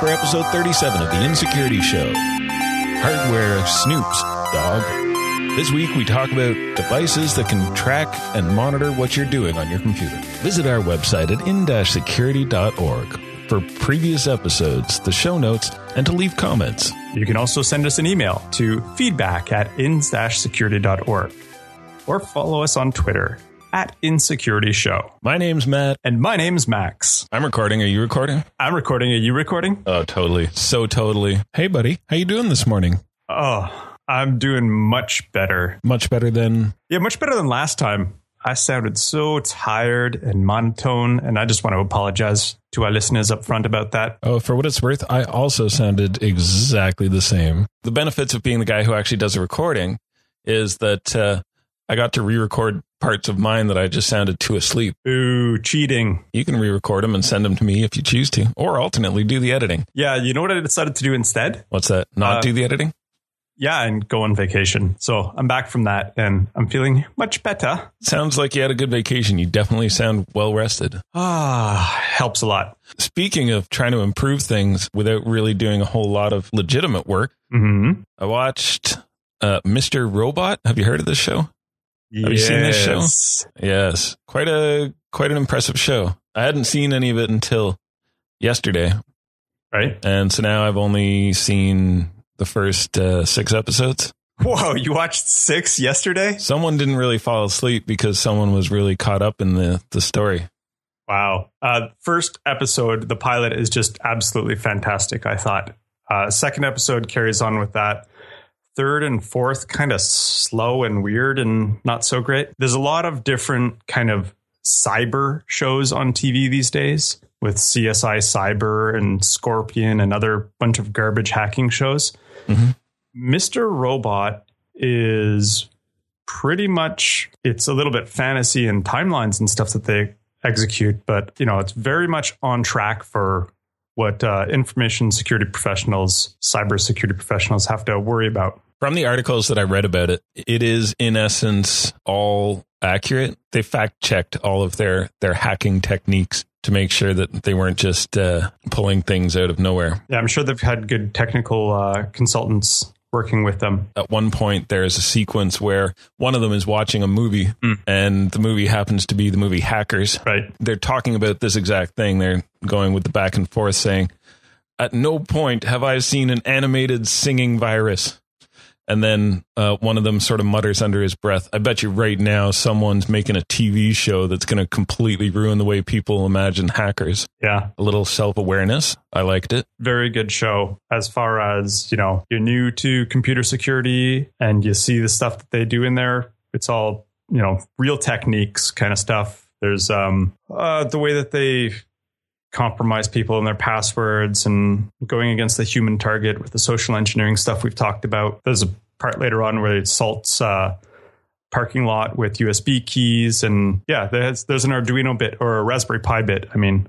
for episode 37 of The Insecurity Show. Hardware snoops, dog. This week we talk about devices that can track and monitor what you're doing on your computer. Visit our website at in-security.org for previous episodes, the show notes, and to leave comments. You can also send us an email to feedback at in-security.org or follow us on Twitter at Insecurity Show. My name's Matt. And my name's Max. I'm recording. Are you recording? I'm recording. Are you recording? Oh, totally. So totally. Hey, buddy. How you doing this morning? Oh, I'm doing much better. Much better than... Yeah, much better than last time. I sounded so tired and monotone, and I just want to apologize to our listeners up front about that. Oh, for what it's worth, I also sounded exactly the same. The benefits of being the guy who actually does a recording is that uh, I got to re-record parts of mine that I just sounded too asleep. Ooh, cheating. You can re-record them and send them to me if you choose to, or alternately do the editing. Yeah, you know what I decided to do instead? What's that? Not Uh, do the editing? Yeah, and go on vacation. So I'm back from that, and I'm feeling much better. Sounds like you had a good vacation. You definitely sound well rested. Ah, helps a lot. Speaking of trying to improve things without really doing a whole lot of legitimate work, hmm I watched uh, Mr. Robot. Have you heard of this show? Have you seen this show? Yes. Yes, quite a quite an impressive show. I hadn't seen any of it until yesterday, Right? and so now I've only seen the first uh, six episodes. Whoa, you watched six yesterday? Someone didn't really fall asleep because someone was really caught up in the the story. Wow. Uh, first episode, the pilot is just absolutely fantastic, I thought. Uh, second episode carries on with that. Third and fourth, kind of slow and weird and not so great. There's a lot of different kind of cyber shows on TV these days with CSI Cyber and Scorpion and other bunch of garbage hacking shows. Mhm. Mr. Robot is pretty much it's a little bit fantasy and timelines and stuff that they execute but you know it's very much on track for what uh, information security professionals cyber security professionals have to worry about From the articles that I read about it, it is in essence all accurate. They fact checked all of their their hacking techniques to make sure that they weren't just uh, pulling things out of nowhere. yeah i'm sure they've had good technical uh, consultants working with them At one point, there's a sequence where one of them is watching a movie, Mm. and the movie happens to be the movie Hackers. right They're talking about this exact thing. They're going with the back and forth, saying, "At no point have I seen an animated singing virus." And then uh, one of them sort of mutters under his breath, I bet you right now someone's making a TV show that's going to completely ruin the way people imagine hackers. yeah A little self awareness. I liked it. very good show as far as you know you're new to computer security and you see the stuff that they do in there it's all you know real techniques kind of stuff there's um uh the way that they compromise people and their passwords and going against the human target with the social engineering stuff we've talked about. There's a part later on where it assaults uh parking lot with usb keys and yeah there's there's an arduino bit or a raspberry pi bit i mean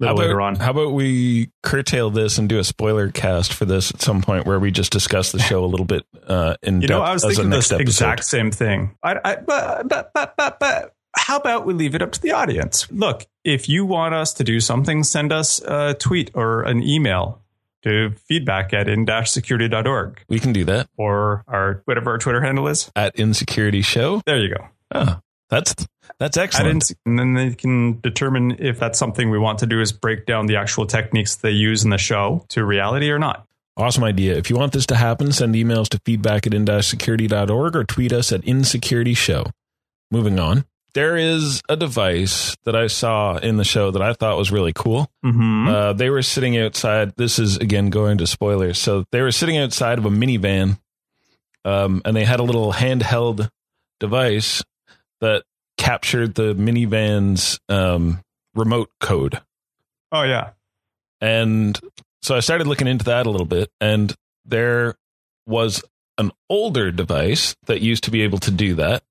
How about, later on. how about we curtail this and do a spoiler cast for this at some point where we just discuss the show a little bit uh, in You know, I was thinking the exact same thing. I, I, but, but, but, but, but, how about we leave it up to the audience? Look, if you want us to do something, send us a tweet or an email to feedback at in-security.org We can do that or our whatever our Twitter handle is. at Insecurity Show. There you go. Oh, that's that's excellent. and then they can determine if that's something we want to do is break down the actual techniques they use in the show to reality or not. Awesome idea. If you want this to happen, send emails to feedback at in-security.org or tweet us at insecurity show. Moving on. There is a device that I saw in the show that I thought was really cool. Mm-hmm. Uh, they were sitting outside. This is again going to spoilers. So they were sitting outside of a minivan, um, and they had a little handheld device that captured the minivan's um, remote code. oh yeah. And so I started looking into that a little bit, and there was an older device that used to be able to do that.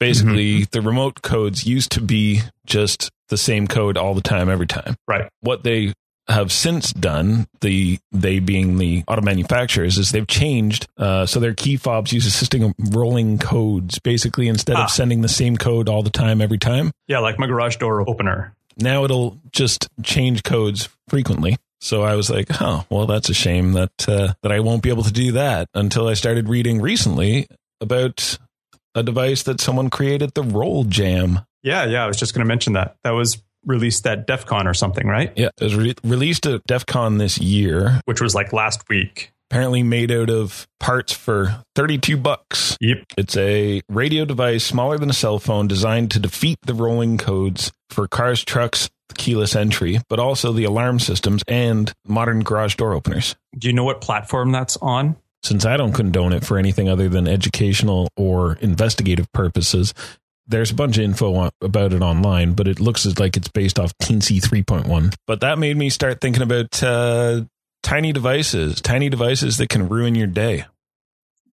Basically, the remote codes used to be just the same code all the time, every time. Right. What they have since done, the they being the auto manufacturers, is they've changed. Uh, so their key fobs use a system of rolling codes. Basically, instead Ah. of sending the same code all the time, every time, Yeah, like my garage door opener. now it'll just change codes frequently. So I was like, oh, well, that's a shame that uh, that I won't be able to do that until I started reading recently about a device that someone created, the Roll Jam. Yeah, yeah. I was just going to mention that. That was released at DEF CON or something, right? Yeah, it was re- released at DEF CON this year. Which was like last week. Apparently made out of parts for 32 bucks. Yep. It's a radio device smaller than a cell phone designed to defeat the rolling codes for cars, trucks, keyless entry, but also the alarm systems and modern garage door openers. Do you know what platform that's on? Since I don't condone it for anything other than educational or investigative purposes, there's a bunch of info about it online, but it looks like it's based off Teensy 3.1. But that made me start thinking about uh, tiny devices, tiny devices that can ruin your day.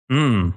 Hmm.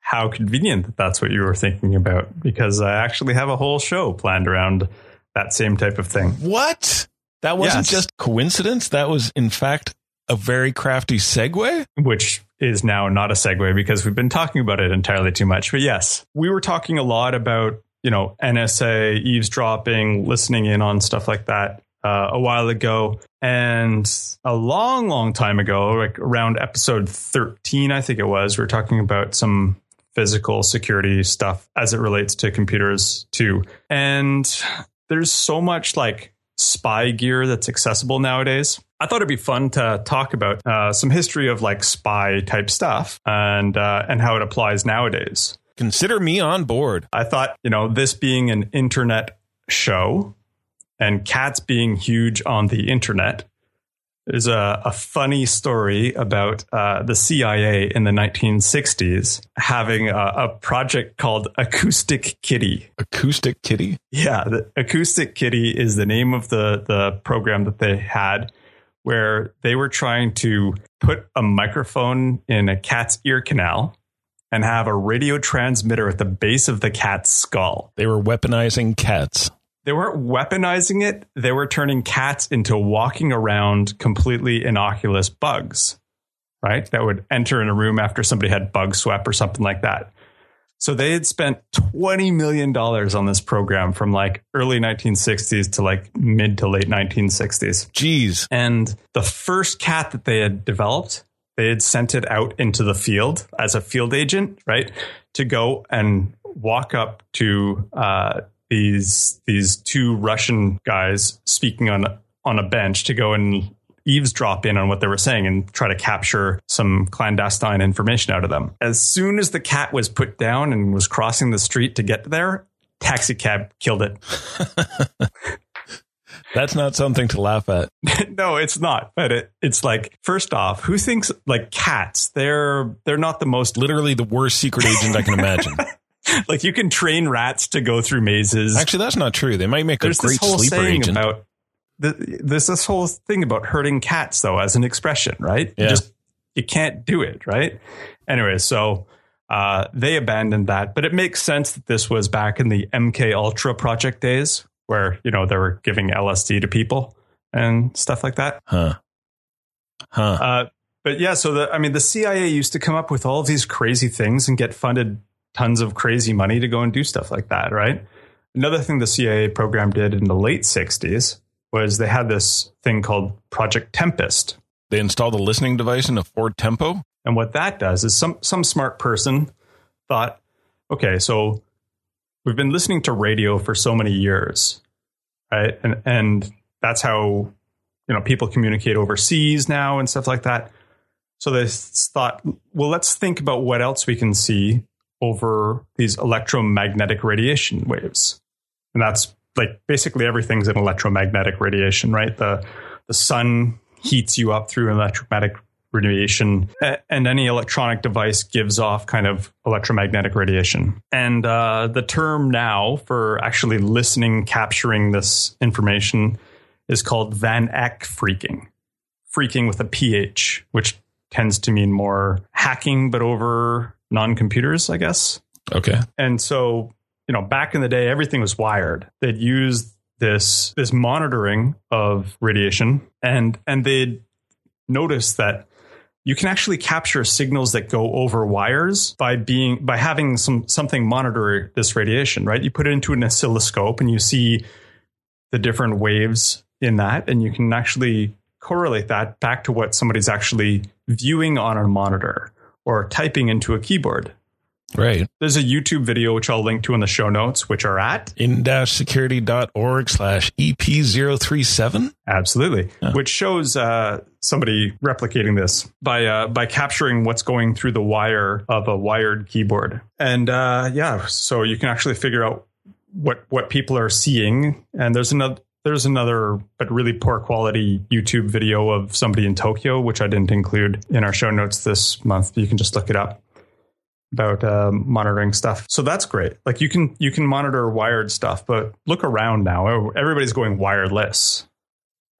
How convenient that that's what you were thinking about, because I actually have a whole show planned around that same type of thing. What? That wasn't yes. just coincidence. That was, in fact, a very crafty segue. Which is now not a segue because we've been talking about it entirely too much. But yes, we were talking a lot about, you know, NSA, eavesdropping, listening in on stuff like that uh, a while ago. And a long, long time ago, like around episode 13, I think it was, we are talking about some physical security stuff as it relates to computers too. And there's so much like spy gear that's accessible nowadays. I thought it'd be fun to talk about uh, some history of like spy type stuff and uh, and how it applies nowadays. Consider me on board. I thought, you know, this being an internet show and cats being huge on the internet, there's a, a funny story about uh, the CIA in the 1960s having a, a, project called Acoustic Kitty. Acoustic Kitty? Yeah, the Acoustic Kitty is the name of the, the program that they had where they were trying to put a microphone in a cat's ear canal and have a radio transmitter at the base of the cat's skull. They were weaponizing cats they weren't weaponizing it. They were turning cats into walking around completely innocuous bugs, right? That would enter in a room after somebody had bug swept or something like that. So they had spent $20 million on this program from like early 1960s to like mid to late 1960s. Jeez. And the first cat that they had developed, they had sent it out into the field as a field agent, right? To go and walk up to uh, these these two Russian guys speaking on on a bench to go and eavesdrop in on what they were saying and try to capture some clandestine information out of them. As soon as the cat was put down and was crossing the street to get there, taxi cab killed it. That's not something to laugh at. no, it's not. But it, it's like, first off, who thinks like cats? They're they're not the most literally the worst secret agent I can imagine. like you can train rats to go through mazes. Actually, that's not true. They might make There's a great sleeper agent. About the, there's this whole thing about hurting cats though as an expression, right? Yeah. You just you can't do it, right? Anyway, so uh, they abandoned that, but it makes sense that this was back in the MK Ultra project days, where you know they were giving LSD to people and stuff like that. Huh. Huh. Uh, but yeah, so the I mean, the CIA used to come up with all of these crazy things and get funded tons of crazy money to go and do stuff like that, right? Another thing the CIA program did in the late 60s was they had this thing called Project Tempest. They installed a listening device in a Ford Tempo. And what that does is some some smart person thought, okay, so we've been listening to radio for so many years, right? And and that's how you know people communicate overseas now and stuff like that. So they thought, well, let's think about what else we can see over these electromagnetic radiation waves. And that's like basically everything's an electromagnetic radiation, right? The the sun heats you up through electromagnetic radiation, and any electronic device gives off kind of electromagnetic radiation. And uh, the term now for actually listening, capturing this information is called Van Eck phreaking, phreaking with a PH, which tends to mean more hacking, but over non computers, I guess. Okay. And so, you know, back in the day, everything was wired. They'd use this this monitoring of radiation, and and they'd notice that you can actually capture signals that go over wires by being by having some something monitor this radiation. Right? You put it into an oscilloscope, and you see the different waves in that, and you can actually correlate that back to what somebody's actually viewing on a monitor or typing into a keyboard. Right. There's a YouTube video which I'll link to in the show notes, which are at in-security.org slash EP037. Absolutely. Yeah. Which shows uh, somebody replicating this by uh, by capturing what's going through the wire of a wired keyboard. And uh, yeah, so you can actually figure out what what people are seeing. And there's another there's another but really poor quality YouTube video of somebody in Tokyo, which I didn't include in our show notes this month. You can just look it up about um, monitoring stuff. So that's great. Like you can you can monitor wired stuff, but look around now. Everybody's going wireless.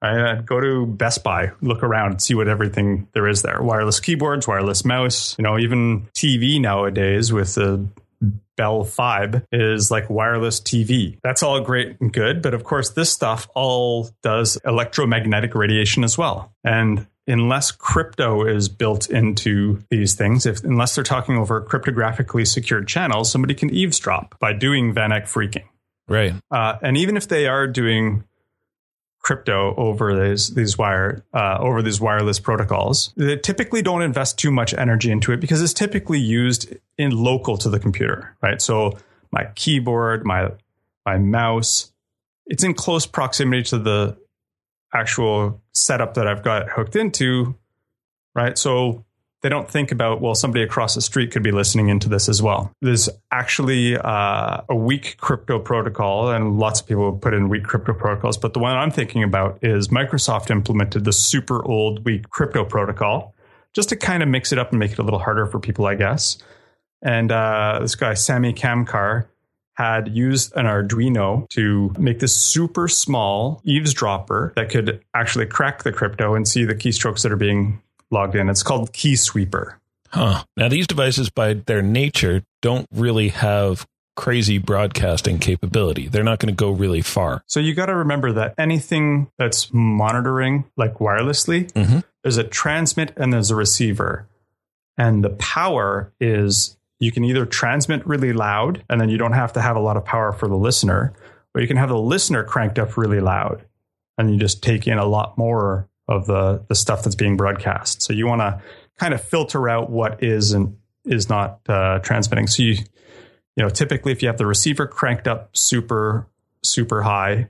Right? Go to Best Buy, look around, see what everything there is there. Wireless keyboards, wireless mouse. You know, even TV nowadays with the Bell Fibe is like wireless TV. That's all great and good, but of course, this stuff all does electromagnetic radiation as well. And unless crypto is built into these things, if unless they're talking over cryptographically secured channels, somebody can eavesdrop by doing Van Eck phreaking. Right. Uh, and even if they are doing crypto over these these wire uh, over these wireless protocols, they typically don't invest too much energy into it because it's typically used in local to the computer, right? So my keyboard, my my mouse, it's in close proximity to the actual setup that I've got hooked into, right? So they don't think about, well, somebody across the street could be listening into this as well. There's actually uh, a weak crypto protocol, and lots of people put in weak crypto protocols, but the one I'm thinking about is Microsoft implemented the super old weak crypto protocol just to kind of mix it up and make it a little harder for people, I guess. And uh, this guy, Samy Kamkar, had used an Arduino to make this super small eavesdropper that could actually crack the crypto and see the keystrokes that are being logged in. It's called Key Sweeper. Huh. Now, these devices, by their nature, don't really have crazy broadcasting capability. They're not going to go really far. So you got to remember that anything that's monitoring, like wirelessly, mm-hmm. there's a transmit and there's a receiver. And the power is you can either transmit really loud and then you don't have to have a lot of power for the listener, or you can have the listener cranked up really loud and you just take in a lot more of the the stuff that's being broadcast. So you want to kind of filter out what is and is not uh, transmitting. So you you know typically if you have the receiver cranked up super super high,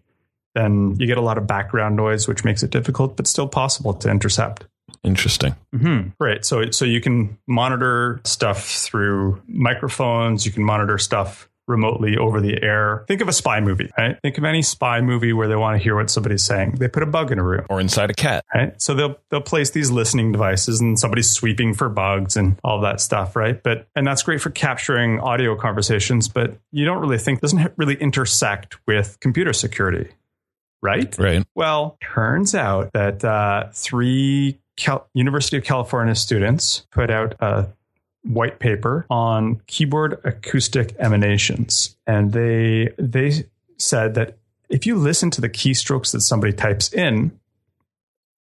then you get a lot of background noise, which makes it difficult, but still possible to intercept. Interesting. Mm-hmm. Right. So so you can monitor stuff through microphones. You can monitor stuff remotely over the air. Think of a spy movie, right? Think of any spy movie where they want to hear what somebody's saying. They put a bug in a room. Or inside a cat. Right. So they'll they'll place these listening devices and somebody's sweeping for bugs and all that stuff, right? But and that's great for capturing audio conversations, but you don't really think doesn't really intersect with computer security. Right? Right. Well, turns out that uh, three Cal- University of California students put out a white paper on keyboard acoustic emanations, and they they said that if you listen to the keystrokes that somebody types in,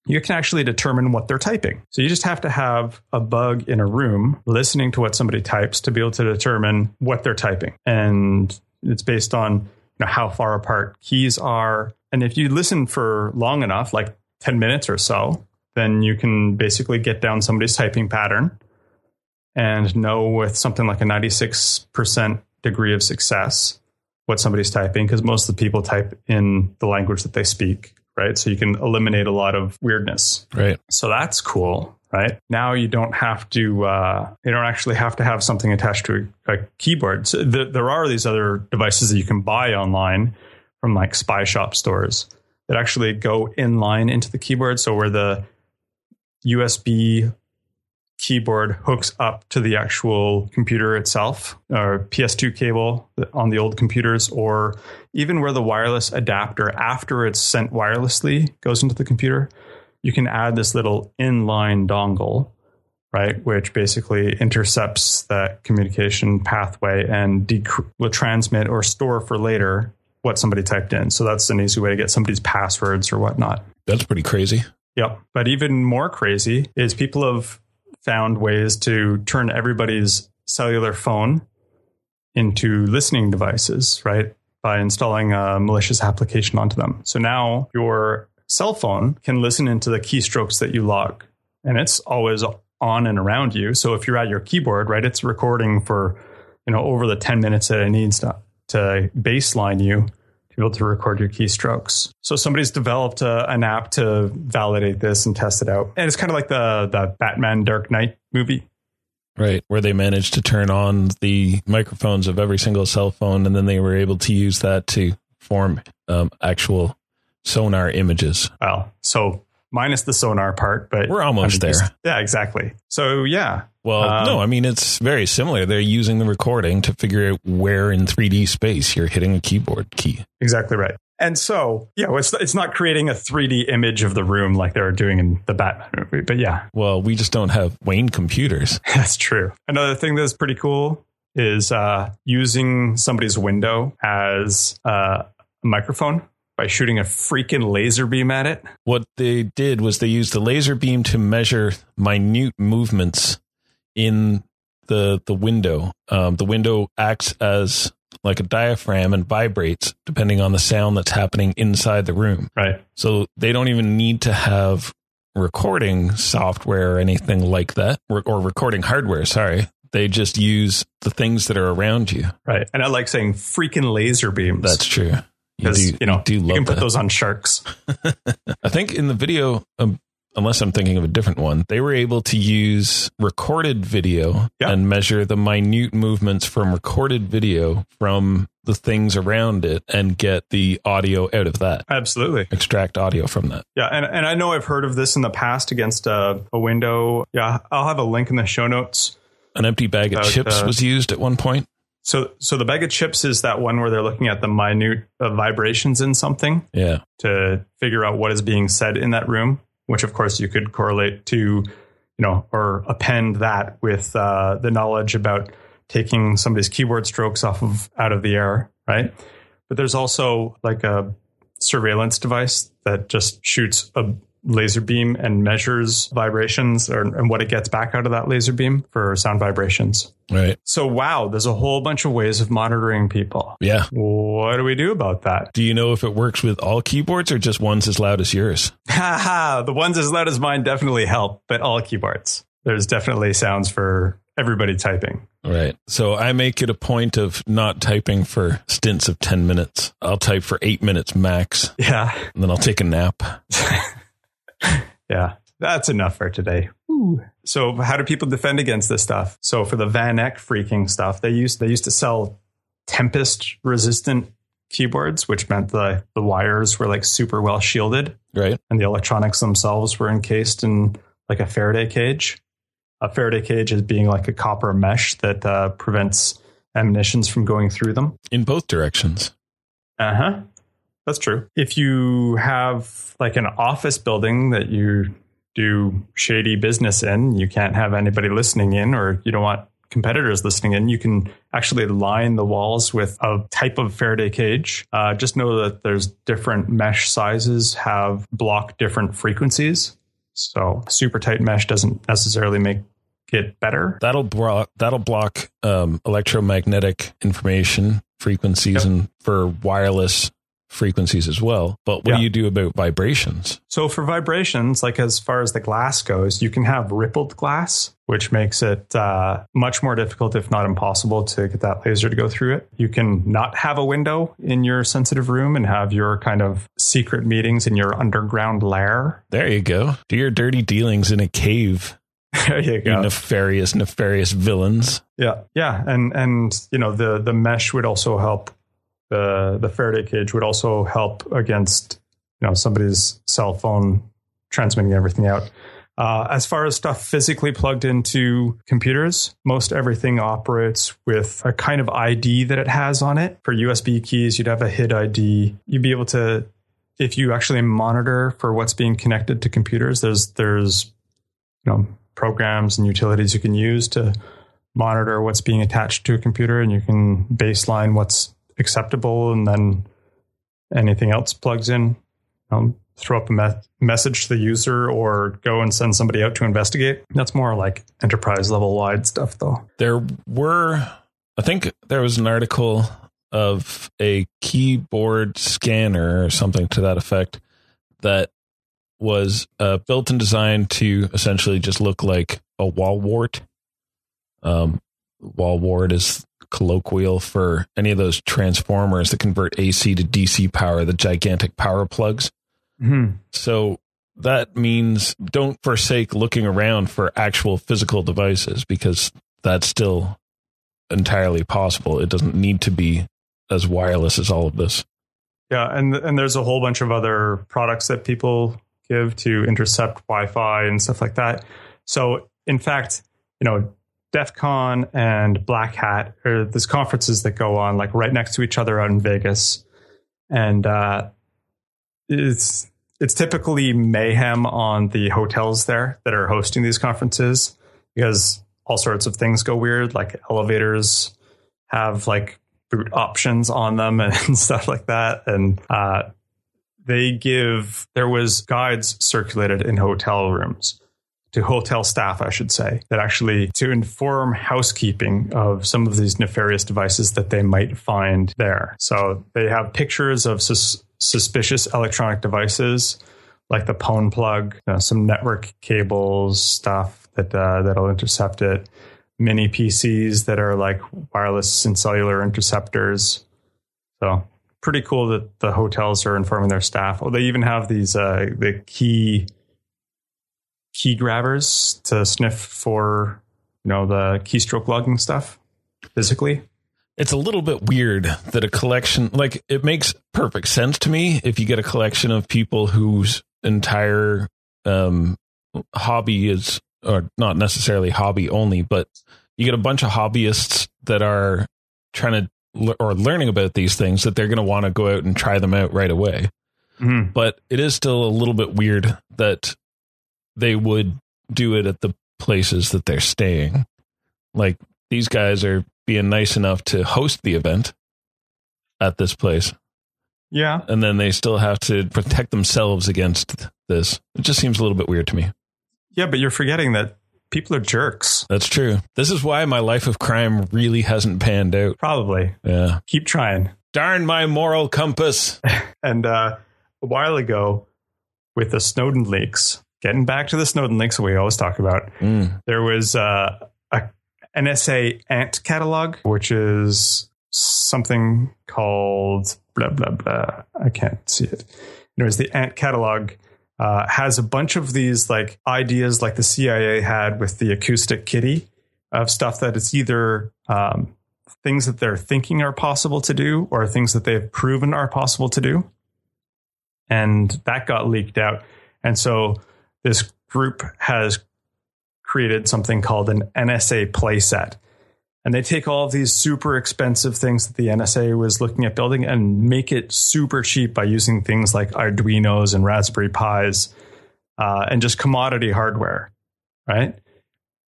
you can actually determine what they're typing. So you just have to have a bug in a room listening to what somebody types to be able to determine what they're typing, and it's based on you know, how far apart keys are. And if you listen for long enough, like 10 minutes or so, then you can basically get down somebody's typing pattern and know with something like a 96% degree of success what somebody's typing because most of the people type in the language that they speak, right? So you can eliminate a lot of weirdness. Right. So that's cool, right? Now you don't have to, uh, you don't actually have to have something attached to a, a keyboard. So th- there are these other devices that you can buy online from like spy shop stores that actually go in line into the keyboard. So where the USB keyboard hooks up to the actual computer itself or PS2 cable on the old computers or even where the wireless adapter after it's sent wirelessly goes into the computer you can add this little inline dongle right which basically intercepts that communication pathway and dec- will transmit or store for later what somebody typed in so that's an easy way to get somebody's passwords or whatnot That's pretty crazy. Yep. But even more crazy is people have found ways to turn everybody's cellular phone into listening devices, right? By installing a malicious application onto them. So now your cell phone can listen into the keystrokes that you log, and it's always on and around you. So if you're at your keyboard, right, it's recording for you know over the 10 minutes that it needs to to baseline you to be able to record your keystrokes. So somebody's developed a, an app to validate this and test it out. And it's kind of like the the Batman Dark Knight movie. Right, where they managed to turn on the microphones of every single cell phone, and then they were able to use that to form um, actual sonar images. Well, so minus the sonar part, but we're almost I mean, there. Yeah, exactly. So yeah. Well, um, no, I mean it's very similar. They're using the recording to figure out where in 3D space you're hitting a keyboard key. Exactly right. And so, yeah, it's it's not creating a 3D image of the room like they were doing in the Batman movie, but yeah. Well, we just don't have Wayne computers. That's true. Another thing that's pretty cool is uh, using somebody's window as uh, a microphone by shooting a freaking laser beam at it. What they did was they used the laser beam to measure minute movements in the the window. Um, the window acts as like a diaphragm and vibrates depending on the sound that's happening inside the room. Right. So they don't even need to have recording software or anything like that, or, or recording hardware. Sorry. They just use the things that are around you. Right. And I like saying freaking laser beams. That's true. You you know, you, you can put that. those on sharks. I think in the video, um, unless I'm thinking of a different one, they were able to use recorded video yep. and measure the minute movements from recorded video from the things around it and get the audio out of that. Absolutely. Extract audio from that. Yeah. And, and I know I've heard of this in the past against a, a window. Yeah. I'll have a link in the show notes. An empty bag of about, chips uh, was used at one point. So, so the bag of chips is that one where they're looking at the minute uh, vibrations in something, yeah, to figure out what is being said in that room which of course you could correlate to, you know, or append that with uh, the knowledge about taking somebody's keyboard strokes off of out of the air, right? But there's also like a surveillance device that just shoots a laser beam and measures vibrations or, and what it gets back out of that laser beam for sound vibrations. Right. So, wow, there's a whole bunch of ways of monitoring people. Yeah. What do we do about that? Do you know if it works with all keyboards or just ones as loud as yours? ha! the ones as loud as mine definitely help, but all keyboards. There's definitely sounds for everybody typing. Right. So I make it a point of not typing for stints of 10 minutes. I'll type for eight minutes max. Yeah. And then I'll take a nap. yeah, that's enough for today. Ooh. So, how do people defend against this stuff? So, for the Van Eck phreaking stuff, they used they used to sell tempest resistant keyboards, which meant the the wires were like super well shielded, right? And the electronics themselves were encased in like a Faraday cage. A Faraday cage is being like a copper mesh that uh, prevents emanations from going through them in both directions. Uh huh. That's true. If you have like an office building that you do shady business in, you can't have anybody listening in, or you don't want competitors listening in, you can actually line the walls with a type of Faraday cage. Uh, just know that there's different mesh sizes have block different frequencies. So super tight mesh doesn't necessarily make it better. That'll block that'll block um, electromagnetic information frequencies yep. and for wireless frequencies as well. But what yeah. do you do about vibrations? So for vibrations, like as far as the glass goes, you can have rippled glass, which makes it uh, much more difficult, if not impossible, to get that laser to go through it. You can not have a window in your sensitive room and have your kind of secret meetings in your underground lair. There you go. Do your dirty dealings in a cave. There you go. You nefarious, nefarious villains. Yeah, yeah, and and you know the the mesh would also help the the Faraday cage would also help against you know somebody's cell phone transmitting everything out. Uh, as far as stuff physically plugged into computers, most everything operates with a kind of ID that it has on it. For USB keys, you'd have a HID ID. You'd be able to, if you actually monitor for what's being connected to computers, there's there's you know programs and utilities you can use to monitor what's being attached to a computer, and you can baseline what's acceptable, and then anything else plugs in. Um, throw up a me- message to the user or go and send somebody out to investigate. That's more like enterprise level wide stuff, though. There were, I think there was an article of a keyboard scanner or something to that effect that was uh, built and designed to essentially just look like a wall wart. Um, wall wart is colloquial for any of those transformers that convert AC to DC power, the gigantic power plugs. Mhm. So that means don't forsake looking around for actual physical devices because that's still entirely possible. It doesn't need to be as wireless as all of this. Yeah, and and there's a whole bunch of other products that people give to intercept Wi-Fi and stuff like that. So, in fact, you know, DEF CON and Black Hat are these conferences that go on like right next to each other out in Vegas, and uh, it's it's typically mayhem on the hotels there that are hosting these conferences because all sorts of things go weird, like elevators have like boot options on them and stuff like that. And uh, they give there was guides circulated in hotel rooms to hotel staff, I should say, that actually to inform housekeeping of some of these nefarious devices that they might find there. So they have pictures of sus- suspicious electronic devices like the pwn plug, you know, some network cables, stuff that uh, that'll intercept it mini PCs that are like wireless and cellular interceptors. So pretty cool that the hotels are informing their staff. Oh, they even have these uh, the key key grabbers to sniff for you know the keystroke logging stuff physically. It's a little bit weird that a collection like it makes perfect sense to me if you get a collection of people whose entire um, hobby is or not necessarily hobby only, but you get a bunch of hobbyists that are trying to or learning about these things that they're going to want to go out and try them out right away. Mm-hmm. But it is still a little bit weird that they would do it at the places that they're staying. Like these guys are being nice enough to host the event at this place. Yeah. And then they still have to protect themselves against this. It just seems a little bit weird to me. Yeah, but you're forgetting that people are jerks. That's true. This is why my life of crime really hasn't panned out. Probably. Yeah. Keep trying. Darn my moral compass. And uh, a while ago, with the Snowden leaks, getting back to the Snowden leaks that we always talk about, Mm. there was uh, a NSA Ant catalog, which is something called blah blah blah. I can't see it. Anyways, the Ant catalog uh, has a bunch of these like ideas, like the CIA had with the acoustic kitty, of stuff that it's either um, things that they're thinking are possible to do or things that they've proven are possible to do. And that got leaked out. And so this group has created something called an NSA playset. And they take all of these super expensive things that the NSA was looking at building and make it super cheap by using things like Arduinos and Raspberry Pis uh, and just commodity hardware, right?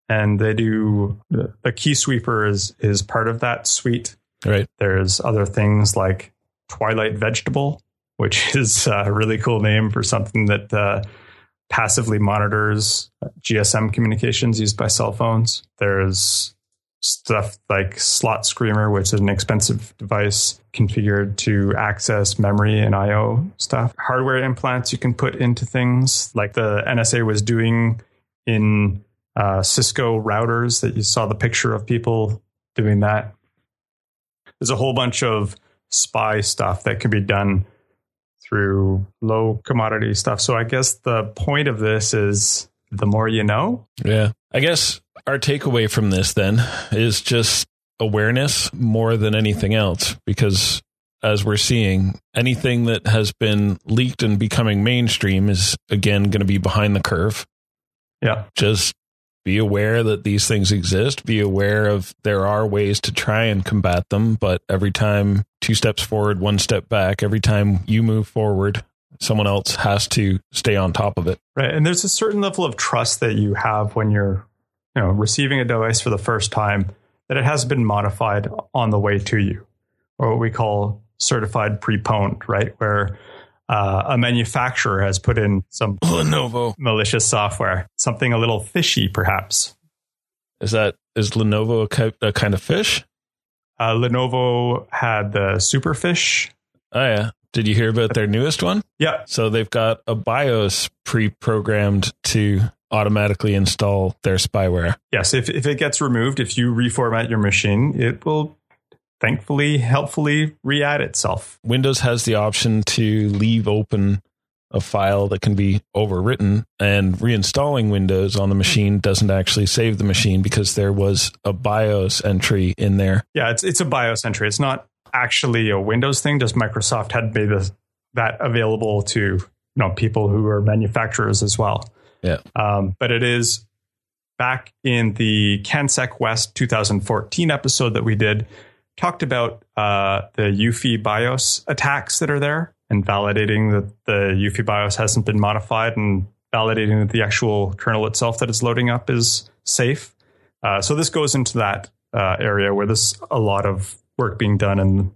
And they do the key sweeper is is part of that suite. Right. There's other things like Twilight Vegetable, which is a really cool name for something that uh, passively monitors GSM communications used by cell phones. There's stuff like Slot Screamer, which is an expensive device configured to access memory and I/O stuff. Hardware implants you can put into things like the NSA was doing in uh, Cisco routers that you saw the picture of people doing that. There's a whole bunch of spy stuff that can be done through low commodity stuff. So I guess the point of this is the more you know. Yeah. I guess our takeaway from this then is just awareness more than anything else because as we're seeing anything that has been leaked and becoming mainstream is again going to be behind the curve Yeah. just be aware that these things exist be aware of there are ways to try and combat them but every time two steps forward one step back every time you move forward someone else has to stay on top of it Right. And there's a certain level of trust that you have when you're, you know, receiving a device for the first time that it has been modified on the way to you, or what we call certified pre-pwned, right? Where uh, a manufacturer has put in some lenovo malicious software, something a little fishy, perhaps. is that is lenovo a, ki- a kind of fish Uh, Lenovo had the Superfish oh yeah Did you hear about their newest one? Yeah. So they've got a BIOS pre-programmed to automatically install their spyware. Yes, if, if it gets removed, if you reformat your machine, it will thankfully, helpfully re-add itself. Windows has the option to leave open a file that can be overwritten and reinstalling Windows on the machine doesn't actually save the machine because there was a BIOS entry in there. Yeah, it's it's a BIOS entry. It's not actually a Windows thing. Just Microsoft had made this, that available to you know people who are manufacturers as well. Yeah. Um, but it is back in the CanSec West 2014 episode that we did, talked about uh, the UEFI BIOS attacks that are there and validating that the UEFI BIOS hasn't been modified and validating that the actual kernel itself that it's loading up is safe. Uh, so this goes into that uh, area where there's a lot of work being done. And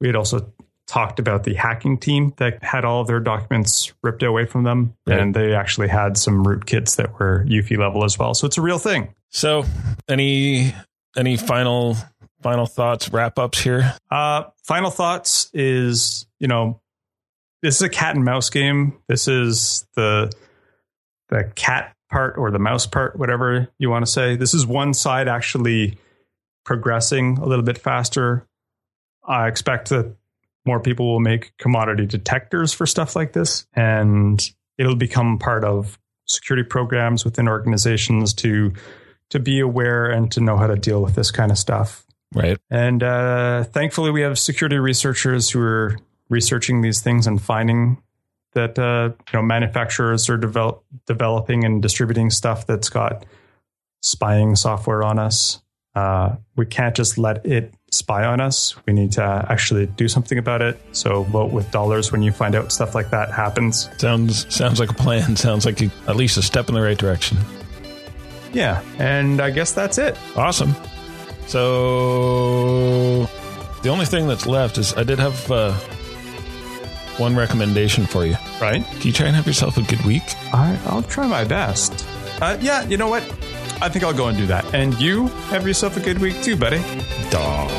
we had also talked about the hacking team that had all of their documents ripped away from them. Right. And they actually had some rootkits that were UEFI level as well. So it's a real thing. So, any any final final thoughts, wrap ups here? Uh, final thoughts is, you know, this is a cat and mouse game. This is the the cat part or the mouse part, whatever you want to say. This is one side actually progressing a little bit faster. I expect that more people will make commodity detectors for stuff like this, and it'll become part of security programs within organizations to to be aware and to know how to deal with this kind of stuff. Right. And uh, thankfully, we have security researchers who are researching these things and finding that uh, you know manufacturers are develop, developing and distributing stuff that's got spying software on us. Uh, we can't just let it spy on us. We need to actually do something about it. So vote with dollars when you find out stuff like that happens. Sounds sounds like a plan. Sounds like a, at least a step in the right direction. Yeah, and I guess that's it. Awesome. So the only thing that's left is I did have uh, one recommendation for you. Right? Can you try and have yourself a good week? I, I'll try my best. Uh, yeah, you know what? I think I'll go and do that. And you have yourself a good week too, buddy. Dog.